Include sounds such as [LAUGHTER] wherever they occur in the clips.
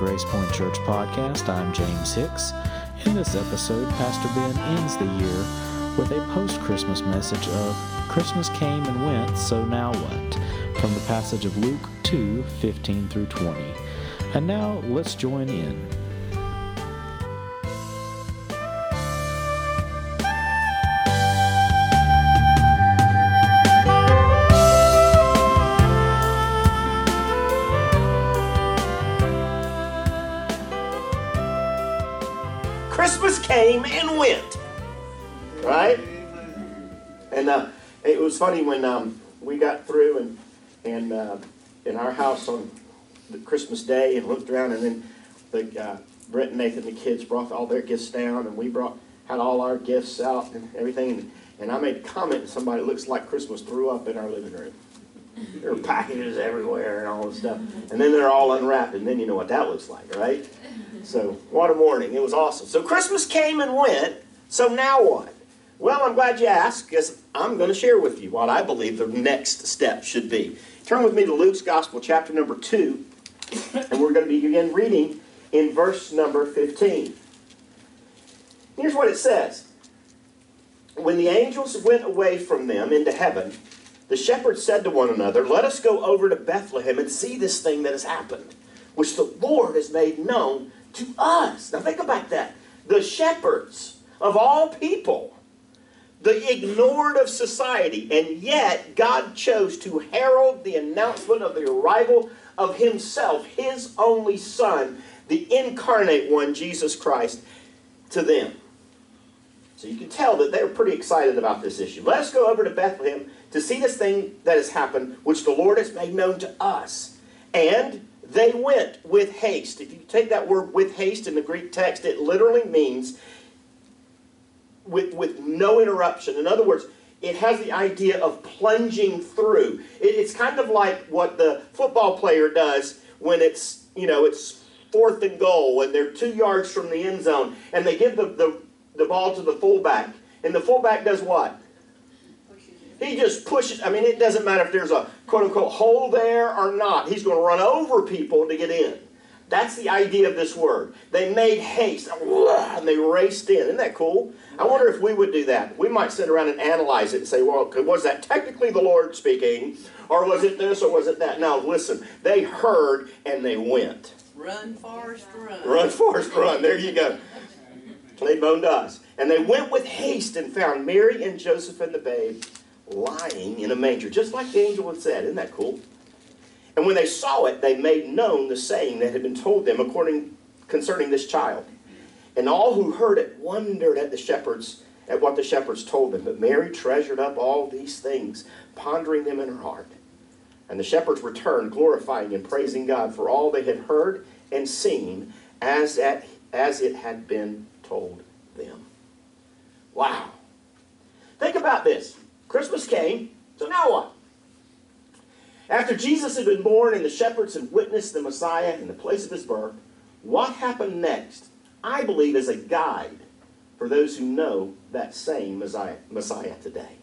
Grace Point Church podcast. I'm James Hicks. In this episode, Pastor Ben ends the year with a post Christmas message of Christmas came and went, so now what? from the passage of Luke 2 15 through 20. And now let's join in. Came and went. Right? And uh, it was funny when um, we got through and, and uh, in our house on the Christmas day and looked around, and then the, uh, Brent and Nathan, the kids, brought all their gifts down, and we brought had all our gifts out and everything. And, and I made a comment to somebody, looks like Christmas threw up in our living room. There were packages everywhere and all this stuff. And then they're all unwrapped, and then you know what that looks like, right? So, what a morning. It was awesome. So, Christmas came and went. So, now what? Well, I'm glad you asked because I'm going to share with you what I believe the next step should be. Turn with me to Luke's Gospel, chapter number 2, and we're going to begin reading in verse number 15. Here's what it says When the angels went away from them into heaven, the shepherds said to one another, Let us go over to Bethlehem and see this thing that has happened, which the Lord has made known to us. Now think about that. The shepherds of all people, the ignored of society, and yet God chose to herald the announcement of the arrival of Himself, His only Son, the incarnate one, Jesus Christ, to them. So you can tell that they're pretty excited about this issue. Let us go over to Bethlehem to see this thing that has happened, which the Lord has made known to us. And they went with haste. If you take that word with haste in the Greek text, it literally means with, with no interruption. In other words, it has the idea of plunging through. It, it's kind of like what the football player does when it's, you know, it's fourth and goal and they're two yards from the end zone and they give the, the, the ball to the fullback. And the fullback does what? He just pushes. I mean, it doesn't matter if there's a quote unquote hole there or not. He's going to run over people to get in. That's the idea of this word. They made haste and they raced in. Isn't that cool? I wonder if we would do that. We might sit around and analyze it and say, well, was that technically the Lord speaking? Or was it this or was it that? Now, listen, they heard and they went. Run, Forrest, run. Run, Forrest, run. There you go. Played bone does. And they went with haste and found Mary and Joseph and the babe lying in a manger, just like the angel had said. Isn't that cool? And when they saw it, they made known the saying that had been told them according concerning this child. And all who heard it wondered at the shepherds, at what the shepherds told them. But Mary treasured up all these things, pondering them in her heart. And the shepherds returned, glorifying and praising God for all they had heard and seen, as at as it had been told them. Wow. Think about this. Christmas came, so now what? After Jesus had been born and the shepherds had witnessed the Messiah in the place of his birth, what happened next, I believe, is a guide for those who know that same Messiah, today.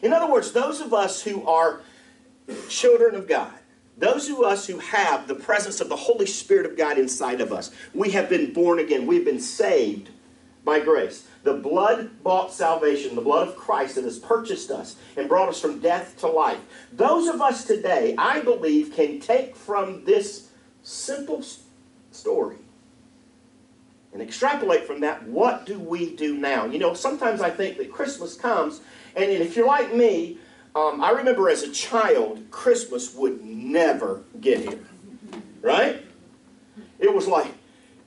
In other words, those of us who are children of God, those of us who have the presence of the Holy Spirit of God inside of us, we have been born again. We've been saved by grace. The blood bought salvation, the blood of Christ that has purchased us and brought us from death to life. Those of us today, I believe, can take from this simple story and extrapolate from that what do we do now? You know, sometimes I think that Christmas comes, and if you're like me, um, I remember as a child, Christmas would never get here. Right? It was like,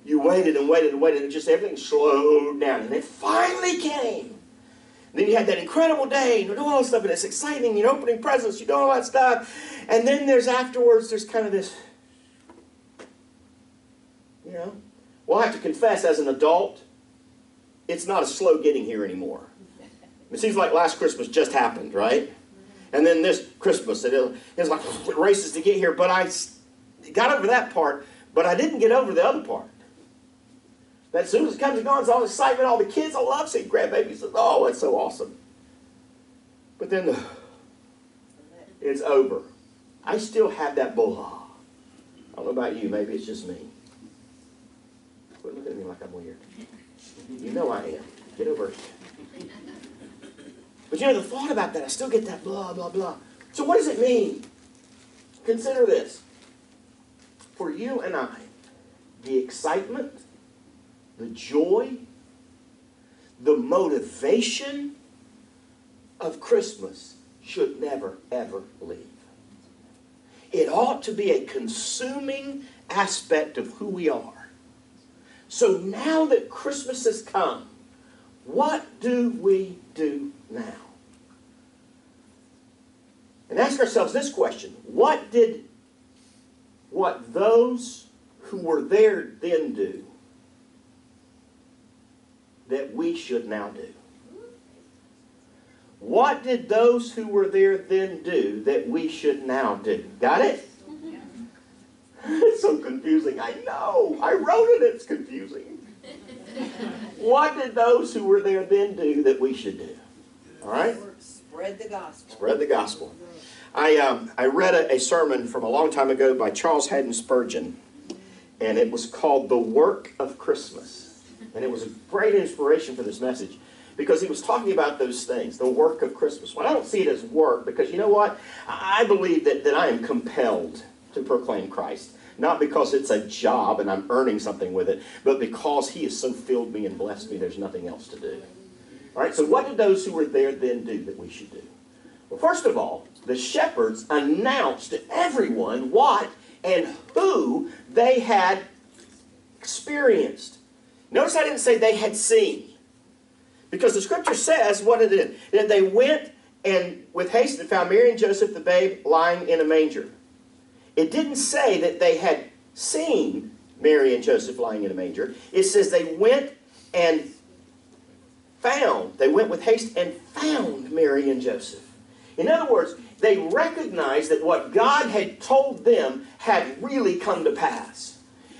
you waited and waited and waited, and just everything slowed down, and it finally came. And then you had that incredible day, and you do all this stuff, and it's exciting, you're opening presents, you do all that stuff. And then there's afterwards, there's kind of this, you know. Well, I have to confess, as an adult, it's not a slow getting here anymore. [LAUGHS] It seems like last Christmas just happened, right? And then this Christmas, it, it's like it races to get here, but I got over that part, but I didn't get over the other part. That as soon as it comes and goes, all excitement, all the kids, I love seeing grandbabies. Oh, it's so awesome. But then the, it's over. I still have that blah I don't know about you, maybe it's just me. Quit looking at me like I'm weird. You know I am. Get over it. But you know, the thought about that, I still get that blah, blah, blah. So what does it mean? Consider this. For you and I, the excitement, the joy, the motivation of Christmas should never, ever leave. It ought to be a consuming aspect of who we are. So now that Christmas has come, what do we do now? And ask ourselves this question What did what those who were there then do that we should now do? What did those who were there then do that we should now do? Got it? [LAUGHS] It's so confusing. I know. I wrote it. It's confusing. what did those who were there then do that we should do? All right? Spread the gospel. Spread the gospel. I, um, I read a, a sermon from a long time ago by Charles Haddon Spurgeon, and it was called The Work of Christmas. And it was a great inspiration for this message because he was talking about those things, the work of Christmas. Well, I don't see it as work because you know what? I believe that, that I am compelled to proclaim Christ. Not because it's a job and I'm earning something with it, but because he has so filled me and blessed me, there's nothing else to do. All right, so what did those who were there then do that we should do? Well, first of all, the shepherds announced to everyone what and who they had experienced. Notice I didn't say they had seen. Because the scripture says what it is. That they went and with haste and found Mary and Joseph the babe lying in a manger. It didn't say that they had seen Mary and Joseph lying in a manger. It says they went and found, they went with haste and found Mary and Joseph. In other words, they recognized that what God had told them had really come to pass.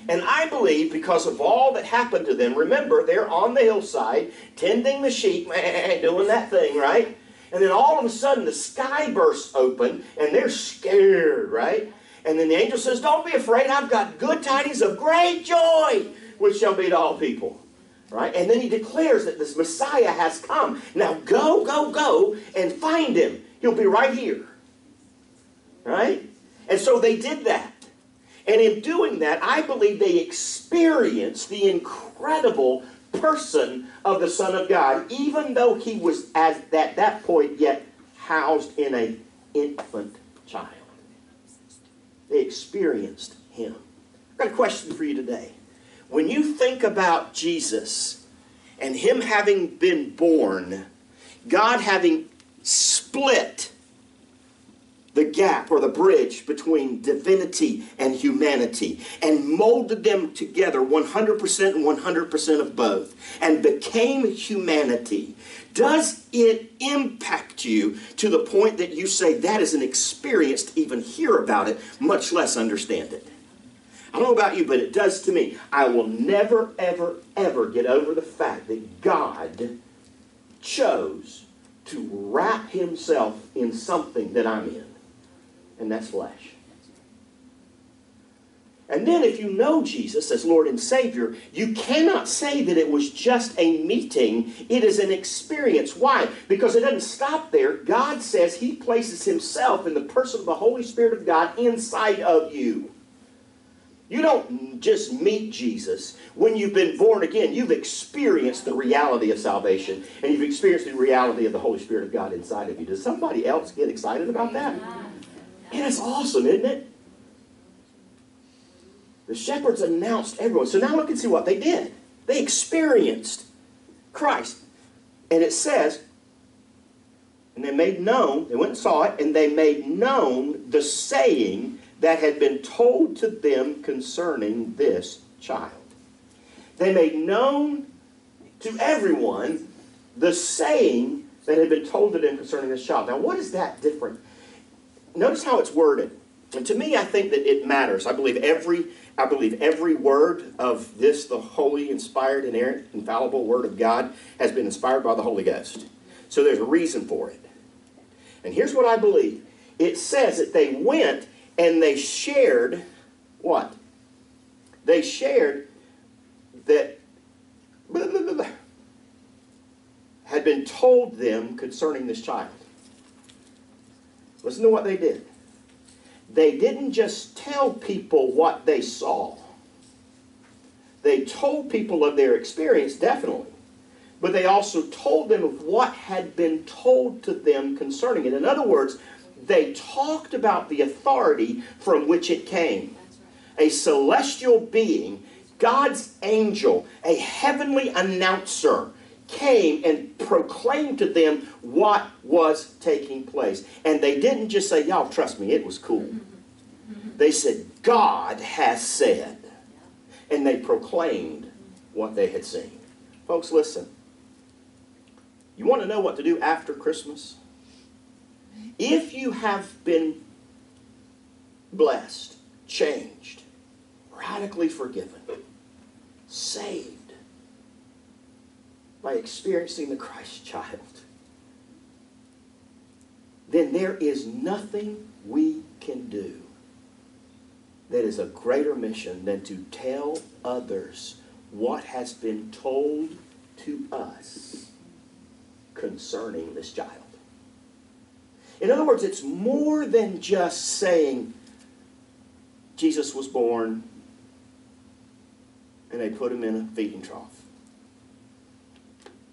And I believe because of all that happened to them, remember, they're on the hillside tending the sheep, [LAUGHS] doing that thing, right? And then all of a sudden the sky bursts open and they're scared, right? And then the angel says, Don't be afraid, I've got good tidings of great joy, which shall be to all people. Right? And then he declares that this Messiah has come. Now go, go, go and find him. He'll be right here. Right? And so they did that. And in doing that, I believe they experienced the incredible person of the Son of God, even though he was at that, that point yet housed in an infant child. They experienced him. I've got a question for you today. When you think about Jesus and him having been born, God having split the gap or the bridge between divinity and humanity and molded them together 100% and 100% of both and became humanity. Does it impact you to the point that you say that is an experience to even hear about it, much less understand it? I don't know about you, but it does to me. I will never, ever, ever get over the fact that God chose to wrap himself in something that I'm in and that's flesh. And then, if you know Jesus as Lord and Savior, you cannot say that it was just a meeting. It is an experience. Why? Because it doesn't stop there. God says He places Himself in the person of the Holy Spirit of God inside of you. You don't just meet Jesus. When you've been born again, you've experienced the reality of salvation and you've experienced the reality of the Holy Spirit of God inside of you. Does somebody else get excited about that? And it's awesome, isn't it? The shepherds announced everyone. So now look and see what they did. They experienced Christ. And it says, and they made known, they went and saw it, and they made known the saying that had been told to them concerning this child. They made known to everyone the saying that had been told to them concerning this child. Now, what is that different? Notice how it's worded. And to me, I think that it matters. I believe every I believe every word of this, the holy, inspired, inerrant, infallible Word of God, has been inspired by the Holy Ghost. So there's a reason for it. And here's what I believe it says that they went and they shared what? They shared that had been told them concerning this child. Listen to what they did. They didn't just tell people what they saw. They told people of their experience, definitely. But they also told them of what had been told to them concerning it. In other words, they talked about the authority from which it came. A celestial being, God's angel, a heavenly announcer, came and proclaimed to them what was taking place. And they didn't just say, Y'all trust me, it was cool. They said, God has said. And they proclaimed what they had seen. Folks, listen. You want to know what to do after Christmas? If you have been blessed, changed, radically forgiven, saved by experiencing the Christ child, then there is nothing we can do that is a greater mission than to tell others what has been told to us concerning this child. In other words, it's more than just saying Jesus was born and they put him in a feeding trough.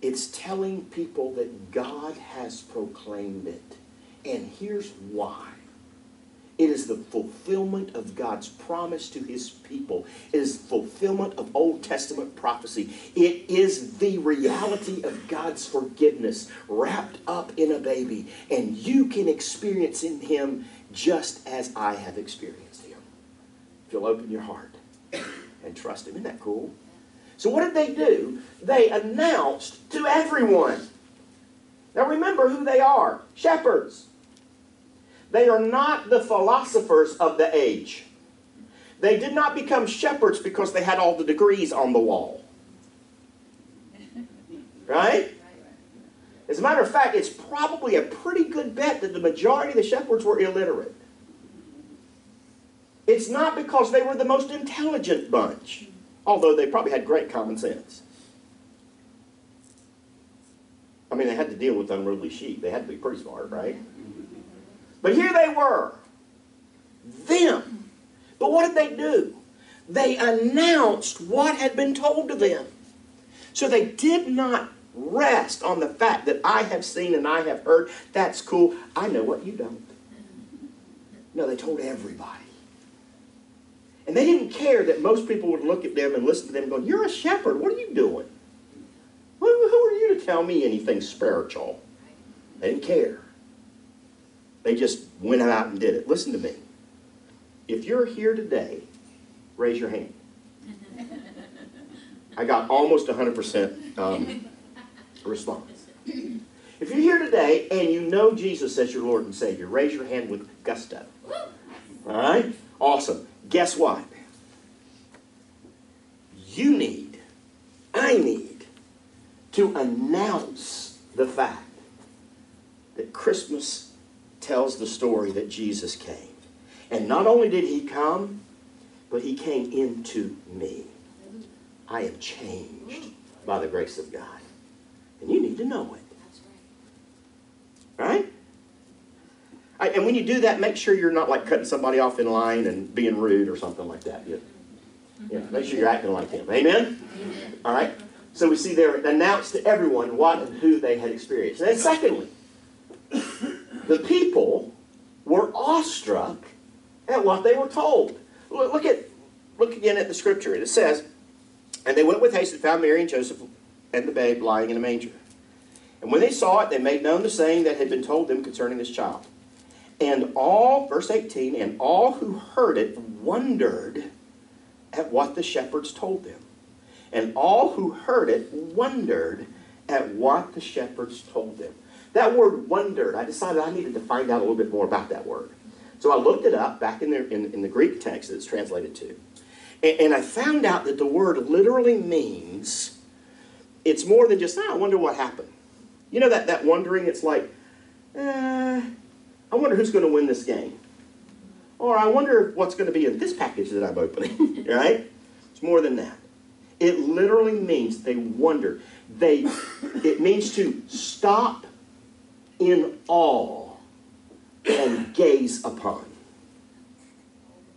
It's telling people that God has proclaimed it. And here's why. It is the fulfillment of God's promise to his people. It is fulfillment of Old Testament prophecy. It is the reality of God's forgiveness wrapped up in a baby. And you can experience in him just as I have experienced him. If you'll open your heart and trust him. Isn't that cool? So what did they do? They announced to everyone. Now remember who they are. Shepherds. They are not the philosophers of the age. They did not become shepherds because they had all the degrees on the wall. [LAUGHS] Right? As a matter of fact, it's probably a pretty good bet that the majority of the shepherds were illiterate. It's not because they were the most intelligent bunch, although they probably had great common sense. I mean, they had to deal with unruly sheep. They had to be pretty smart, right? But here they were. Them. But what did they do? They announced what had been told to them. So they did not rest on the fact that I have seen and I have heard. That's cool. I know what you don't. No, they told everybody. And they didn't care that most people would look at them and listen to them going, You're a shepherd. What are you doing? Who, who are you to tell me anything spiritual? They didn't care. They just went out and did it. Listen to me. If you're here today, raise your hand. [LAUGHS] I got almost 100% um, response. If you're here today and you know Jesus as your Lord and Savior, raise your hand with gusto. All right? Awesome. Guess what? You need, I need, to announce the fact that Christmas tells the story that Jesus came. And not only did he come, but he came into me. I am changed by the grace of God. And you need to know it. Right? And when you do that, make sure you're not like cutting somebody off in line and being rude or something like that. Yeah, yeah make sure you're acting like them. Amen? All right? So we see there announced to everyone what and who they had experienced. And then secondly, the people were awestruck at what they were told. Look, look at look again at the scripture. It says, And they went with haste and found Mary and Joseph and the babe lying in a manger. And when they saw it, they made known the saying that had been told them concerning this child. And all, verse 18, and all who heard it wondered at what the shepherds told them. And all who heard it wondered at what the shepherds told them. That word wondered, I decided I needed to find out a little bit more about that word. So I looked it up back in the, in, in the Greek text that it's translated to. And, and, I found out that the word literally means it's more than just, ah, I wonder what happened. You know that, that wondering, it's like, eh, I wonder who's going to win this game. or I wonder what's going to be in this package that I'm opening, [LAUGHS] right? It's more than that. It literally means they wonder. They, it means to stop in awe and gaze upon.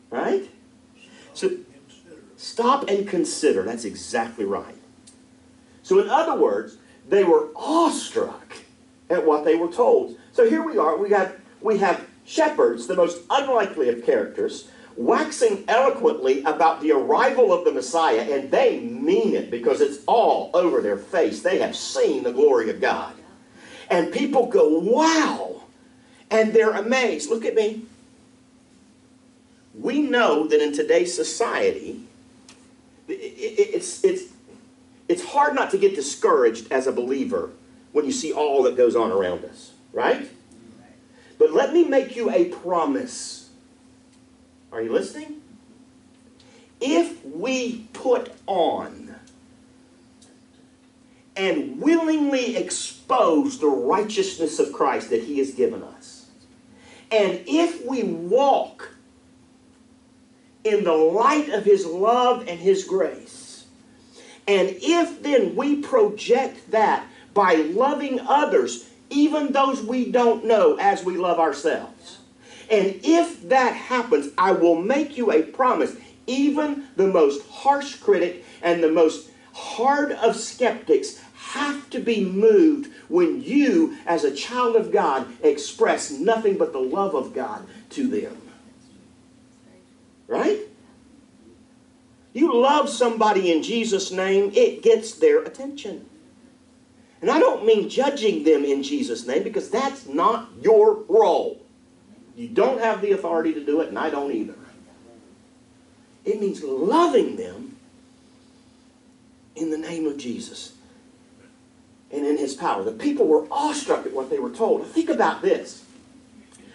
Right? So stop and consider. That's exactly right. So, in other words, they were awestruck at what they were told. So here we are. We have we have shepherds, the most unlikely of characters, waxing eloquently about the arrival of the Messiah, and they mean it because it's all over their face. They have seen the glory of God. And people go, wow! And they're amazed. Look at me. We know that in today's society, it's, it's, it's hard not to get discouraged as a believer when you see all that goes on around us, right? But let me make you a promise. Are you listening? If we put on and willingly expose the righteousness of Christ that He has given us, and if we walk in the light of His love and His grace, and if then we project that by loving others, even those we don't know, as we love ourselves. And if that happens, I will make you a promise. Even the most harsh critic and the most hard of skeptics have to be moved when you, as a child of God, express nothing but the love of God to them. Right? You love somebody in Jesus' name, it gets their attention. And I don't mean judging them in Jesus' name because that's not your role. You don't have the authority to do it, and I don't either. It means loving them in the name of Jesus and in his power. The people were awestruck at what they were told. Think about this.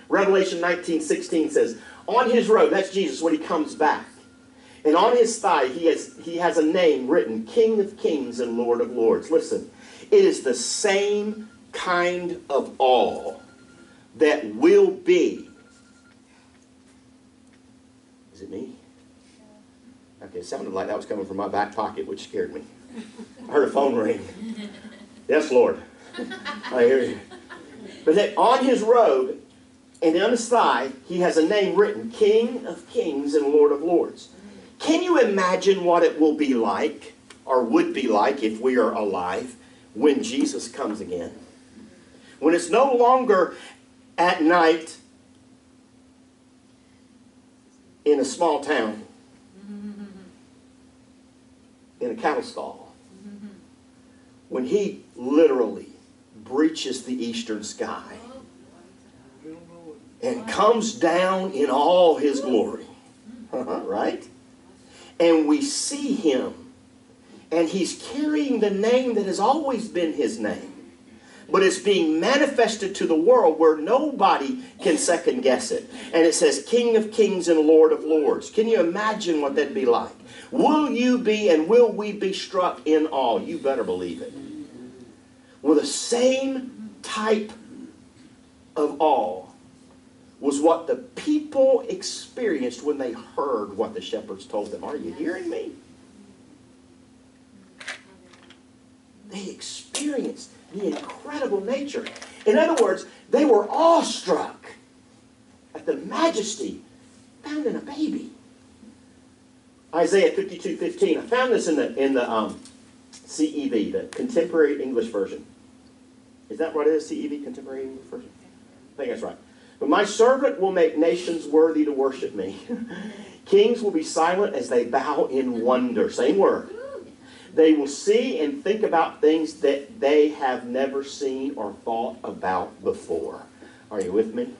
Revelation 19 16 says, On his robe, that's Jesus when he comes back. And on his thigh, he has, he has a name written King of Kings and Lord of Lords. Listen, it is the same kind of awe that will be. Is it me? Okay, it sounded like that was coming from my back pocket, which scared me. I heard a phone ring. Yes, Lord. I hear you. But that on his robe and on his thigh, he has a name written King of Kings and Lord of Lords. Can you imagine what it will be like, or would be like, if we are alive, when Jesus comes again? When it's no longer at night in a small town, in a cattle stall, when he literally breaches the eastern sky and comes down in all his glory. [LAUGHS] right? And we see him, and he's carrying the name that has always been his name. But it's being manifested to the world where nobody can second guess it. And it says, King of Kings and Lord of Lords. Can you imagine what that'd be like? Will you be and will we be struck in awe? You better believe it. Well, the same type of awe was what the people experienced when they heard what the shepherds told them. Are you hearing me? They experienced the incredible nature. In other words, they were awestruck at the majesty found in a baby. Isaiah 52 15. I found this in the, in the um, CEV, the Contemporary English Version. Is that what it is, CEV, Contemporary English Version? I think that's right. But my servant will make nations worthy to worship me. [LAUGHS] Kings will be silent as they bow in wonder. Same word. They will see and think about things that they have never seen or thought about before. Are you with me?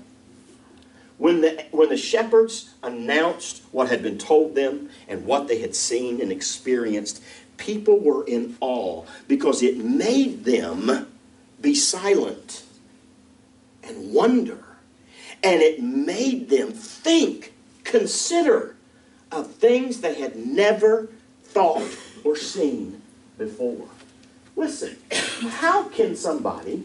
When the, when the shepherds announced what had been told them and what they had seen and experienced, people were in awe because it made them be silent and wonder. And it made them think, consider of things they had never thought or seen before. Listen, how can somebody,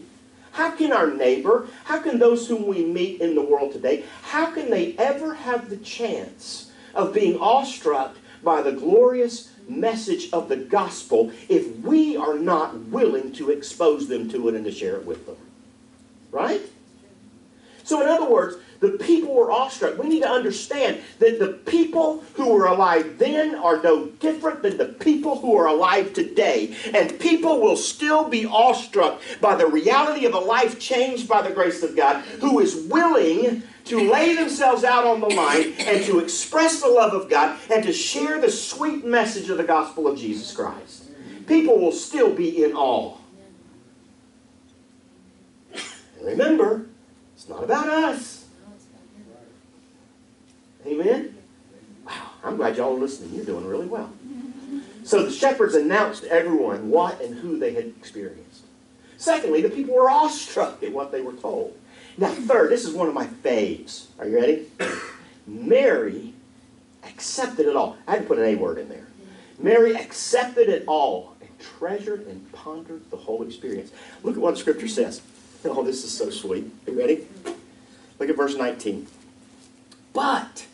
How can our neighbor, how can those whom we meet in the world today, how can they ever have the chance of being awestruck by the glorious message of the gospel if we are not willing to expose them to it and to share it with them? Right? So, in other words, the people were awestruck. We need to understand that the people who were alive then are no different than the people who are alive today. And people will still be awestruck by the reality of a life changed by the grace of God who is willing to lay themselves out on the line and to express the love of God and to share the sweet message of the gospel of Jesus Christ. People will still be in awe. And remember, it's not about us. Amen? Wow, I'm glad y'all are listening. You're doing really well. So the shepherds announced to everyone what and who they had experienced. Secondly, the people were awestruck at what they were told. Now, third, this is one of my faves. Are you ready? [COUGHS] Mary accepted it all. I had to put an A word in there. Mary accepted it all and treasured and pondered the whole experience. Look at what the scripture says. Oh, this is so sweet. Are you ready? Look at verse 19. But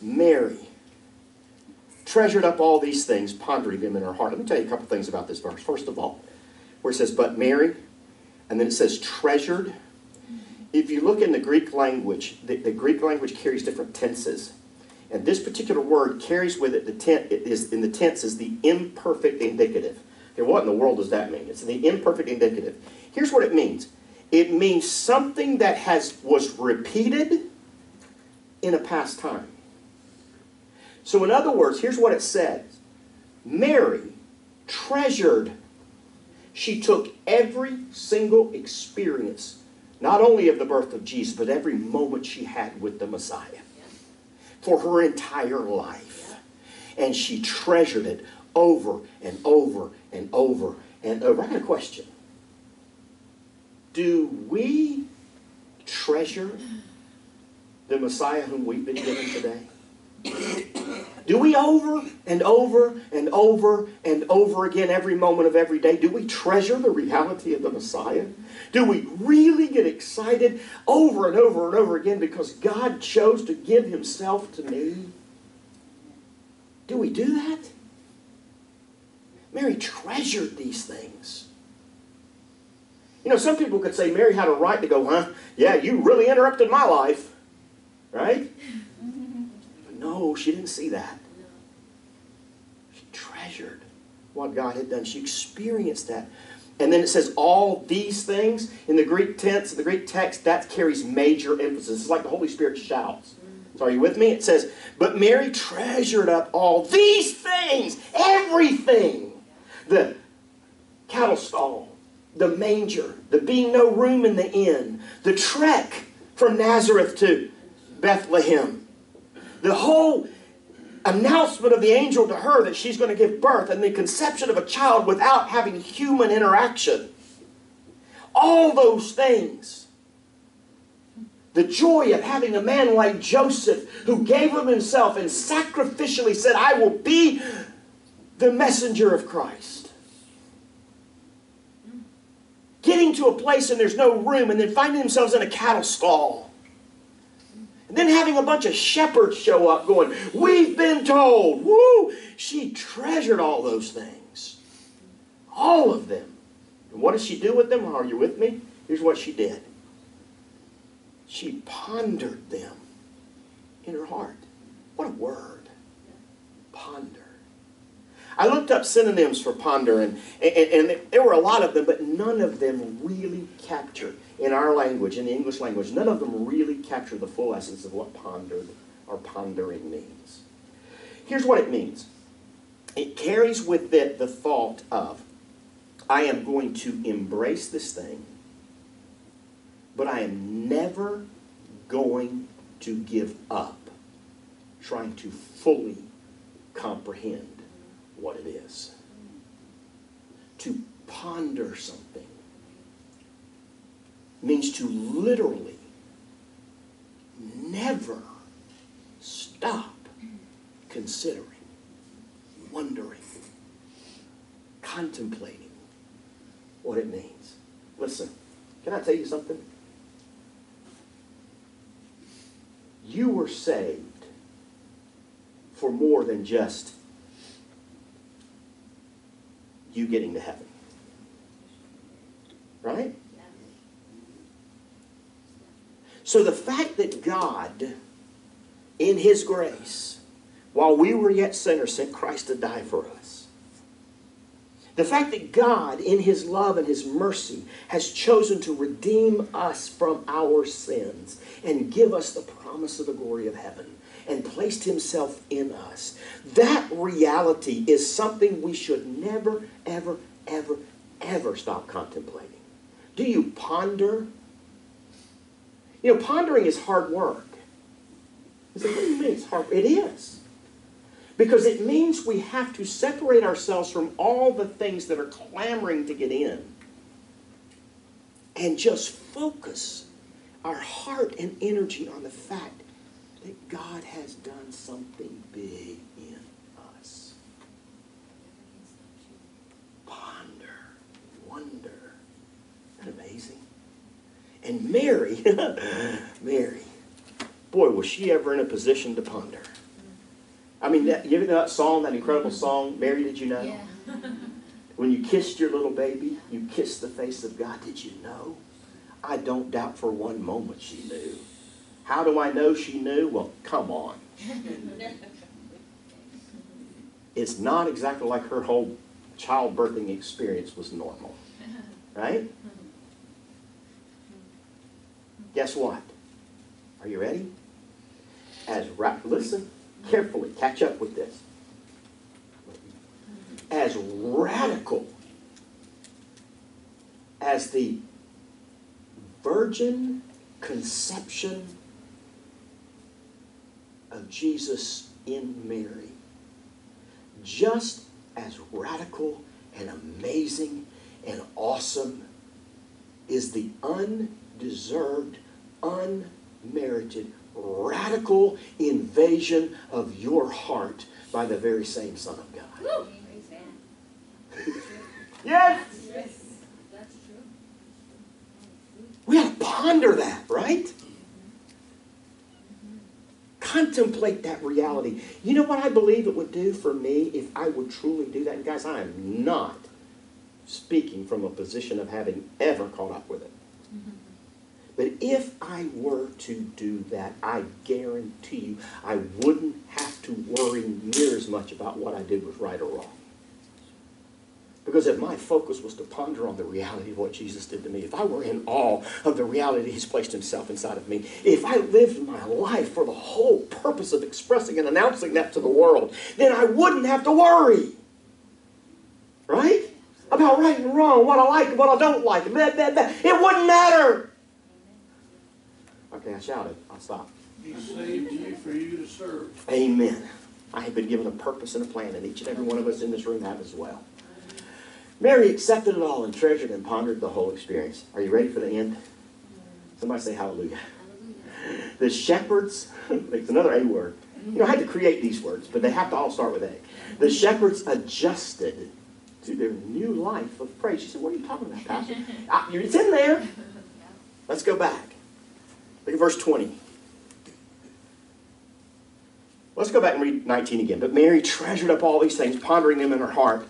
Mary treasured up all these things, pondering them in her heart. Let me tell you a couple things about this verse. First of all, where it says, but Mary, and then it says treasured. If you look in the Greek language, the, the Greek language carries different tenses. And this particular word carries with it the tense is in the tense is the imperfect indicative. Okay, what in the world does that mean? It's the imperfect indicative. Here's what it means. It means something that has was repeated in a past time. So, in other words, here's what it says Mary treasured, she took every single experience, not only of the birth of Jesus, but every moment she had with the Messiah for her entire life. And she treasured it over and over and over and uh, over. I got a question. Do we treasure the Messiah whom we've been given today? Do we over and over and over and over again, every moment of every day, do we treasure the reality of the Messiah? Do we really get excited over and over and over again because God chose to give Himself to me? Do we do that? Mary treasured these things. You know, some people could say Mary had a right to go, huh? Yeah, you really interrupted my life. Right? No, she didn't see that. She treasured what God had done. She experienced that. And then it says all these things in the Greek tense, the Greek text, that carries major emphasis. It's like the Holy Spirit shouts. So are you with me? It says, But Mary treasured up all these things, everything. The cattle stall, the manger, the being no room in the inn, the trek from Nazareth to Bethlehem. The whole announcement of the angel to her that she's going to give birth and the conception of a child without having human interaction. All those things. The joy of having a man like Joseph who gave of himself and sacrificially said, I will be the messenger of Christ. Getting to a place and there's no room and then finding themselves in a cattle stall then having a bunch of shepherds show up going, We've been told. Woo! She treasured all those things. All of them. And what does she do with them? Are you with me? Here's what she did she pondered them in her heart. What a word. Ponder. I looked up synonyms for ponder, and, and, and there were a lot of them, but none of them really captured in our language, in the English language, none of them really capture the full essence of what pondered or pondering means. Here's what it means it carries with it the thought of, I am going to embrace this thing, but I am never going to give up trying to fully comprehend what it is. To ponder something means to literally never stop considering, wondering, contemplating what it means. Listen, Can I tell you something? You were saved for more than just you getting to heaven. Right? So the fact that God, in His grace, while we were yet sinners, sent Christ to die for us. The fact that God, in His love and His mercy, has chosen to redeem us from our sins and give us the promise of the glory of heaven and placed Himself in us. That reality is something we should never, ever, ever, ever stop contemplating. Do you ponder? You know, pondering is hard work. You say, what do you mean it's hard? It is. Because it means we have to separate ourselves from all the things that are clamoring to get in and just focus our heart and energy on the fact that God has done something big in us. Ponder, wonder. Isn't that amazing? And Mary, [LAUGHS] Mary, boy, was she ever in a position to ponder. I mean, that, you know that song, that incredible song, Mary, did you know? Yeah. [LAUGHS] When you kissed your little baby, you kissed the face of God. Did you know? I don't doubt for one moment she knew. How do I know she knew? Well, come on. It's not exactly like her whole childbirthing experience was normal. Right? Guess what? Are you ready? As ra- listen carefully, catch up with this. As radical as the virgin conception of Jesus in Mary, just as radical and amazing and awesome is the undeserved, unmerited, radical invasion of your heart by the very same Son of God. Yes! That's true. We have to ponder that, right? Contemplate that reality. You know what I believe it would do for me if I would truly do that? And guys, I am not speaking from a position of having ever caught up with it. Mm-hmm. But if I were to do that, I guarantee you I wouldn't have to worry near as much about what I did was right or wrong. Because if my focus was to ponder on the reality of what Jesus did to me, if I were in awe of the reality He's placed Himself inside of me, if I lived my life for the whole purpose of expressing and announcing that to the world, then I wouldn't have to worry. Right? About right and wrong, what I like and what I don't like. Blah, blah, blah. It wouldn't matter. Okay, I shouted. I'll stop. He saved you for you to serve. Amen. I have been given a purpose and a plan, and each and every one of us in this room have as well. Mary accepted it all and treasured and pondered the whole experience. Are you ready for the end? Somebody say hallelujah. Hallelujah. The shepherds, [LAUGHS] it's another A word. You know, I had to create these words, but they have to all start with A. The shepherds adjusted to their new life of praise. She said, What are you talking about, Pastor? [LAUGHS] It's in there. Let's go back. Look at verse 20. Let's go back and read 19 again. But Mary treasured up all these things, pondering them in her heart.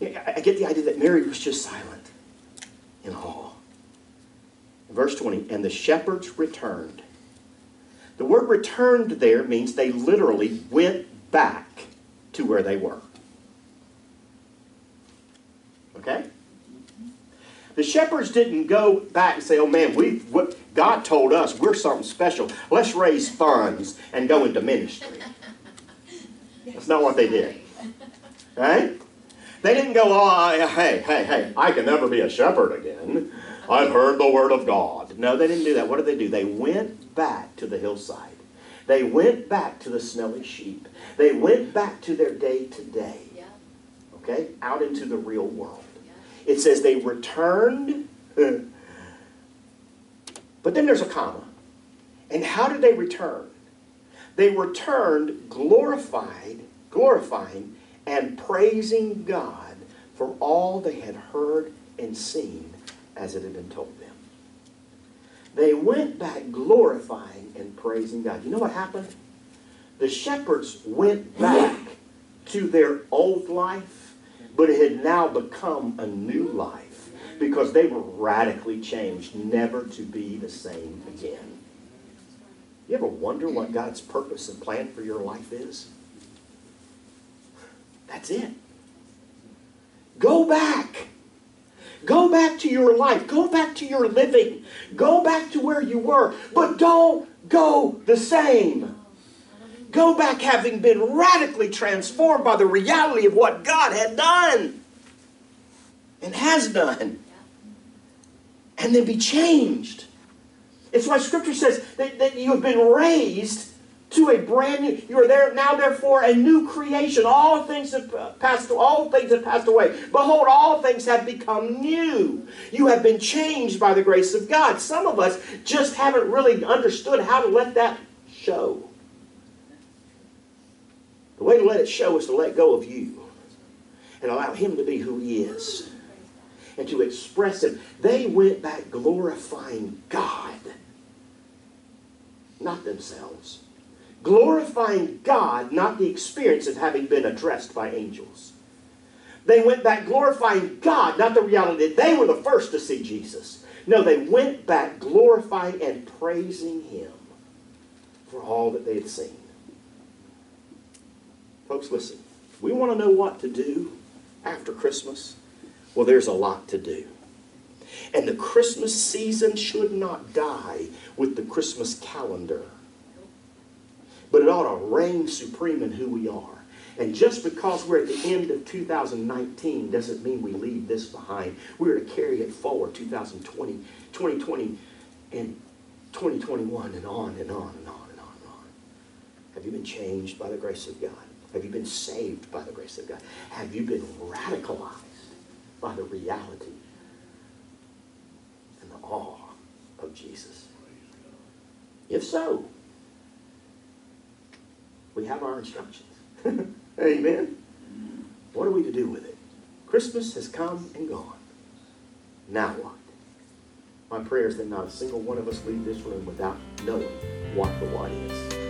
Yeah, I get the idea that Mary was just silent in awe. Verse 20, and the shepherds returned. The word returned there means they literally went back to where they were. Okay? The shepherds didn't go back and say, oh man, we what God told us we're something special. Let's raise funds and go into ministry. [LAUGHS] That's not what they did. Right? They didn't go, oh, hey, hey, hey, I can never be a shepherd again. I've heard the word of God. No, they didn't do that. What did they do? They went back to the hillside. They went back to the smelly sheep. They went back to their day to day. Okay? Out into the real world. It says they returned, [LAUGHS] but then there's a comma. And how did they return? They returned glorified, glorifying and praising God for all they had heard and seen as it had been told them. They went back glorifying and praising God. You know what happened? The shepherds went back to their old life, but it had now become a new life because they were radically changed, never to be the same again. You ever wonder what God's purpose and plan for your life is? That's it. Go back. Go back to your life. Go back to your living. Go back to where you were. But don't go the same. Go back having been radically transformed by the reality of what God had done and has done. And then be changed. It's why Scripture says that, that you have been raised to a brand new. You are there now, therefore, a new creation. All things have passed. All things have passed away. Behold, all things have become new. You have been changed by the grace of God. Some of us just haven't really understood how to let that show. The way to let it show is to let go of you and allow Him to be who He is and to express Him. They went back glorifying God, not themselves. Glorifying God, not the experience of having been addressed by angels. They went back glorifying God, not the reality that they were the first to see Jesus. No, they went back glorifying and praising Him for all that they had seen. Folks, listen. We want to know what to do after Christmas. Well, there's a lot to do. And the Christmas season should not die with the Christmas calendar. But it ought to reign supreme in who we are. And just because we're at the end of 2019 doesn't mean we leave this behind. We're to carry it forward 2020, 2020, and 2021, and on and on and on and on and on. Have you been changed by the grace of God? Have you been saved by the grace of God? Have you been radicalized by the reality and the awe of Jesus? If so, we have our instructions. [LAUGHS] Amen. What are we to do with it? Christmas has come and gone. Now what? My prayer is that not a single one of us leave this room without knowing what the what is.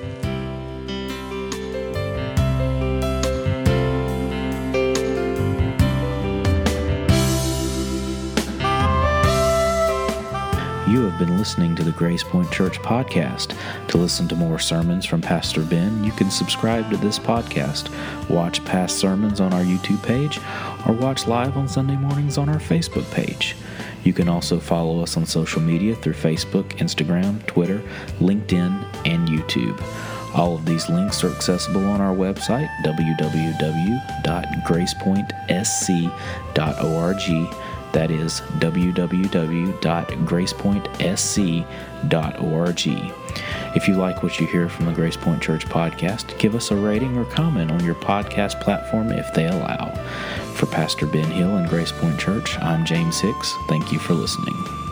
Listening to the Grace Point Church podcast. To listen to more sermons from Pastor Ben, you can subscribe to this podcast, watch past sermons on our YouTube page, or watch live on Sunday mornings on our Facebook page. You can also follow us on social media through Facebook, Instagram, Twitter, LinkedIn, and YouTube. All of these links are accessible on our website, www.gracepointsc.org. That is www.gracepointsc.org. If you like what you hear from the Grace Point Church podcast, give us a rating or comment on your podcast platform if they allow. For Pastor Ben Hill and Grace Point Church, I'm James Hicks. Thank you for listening.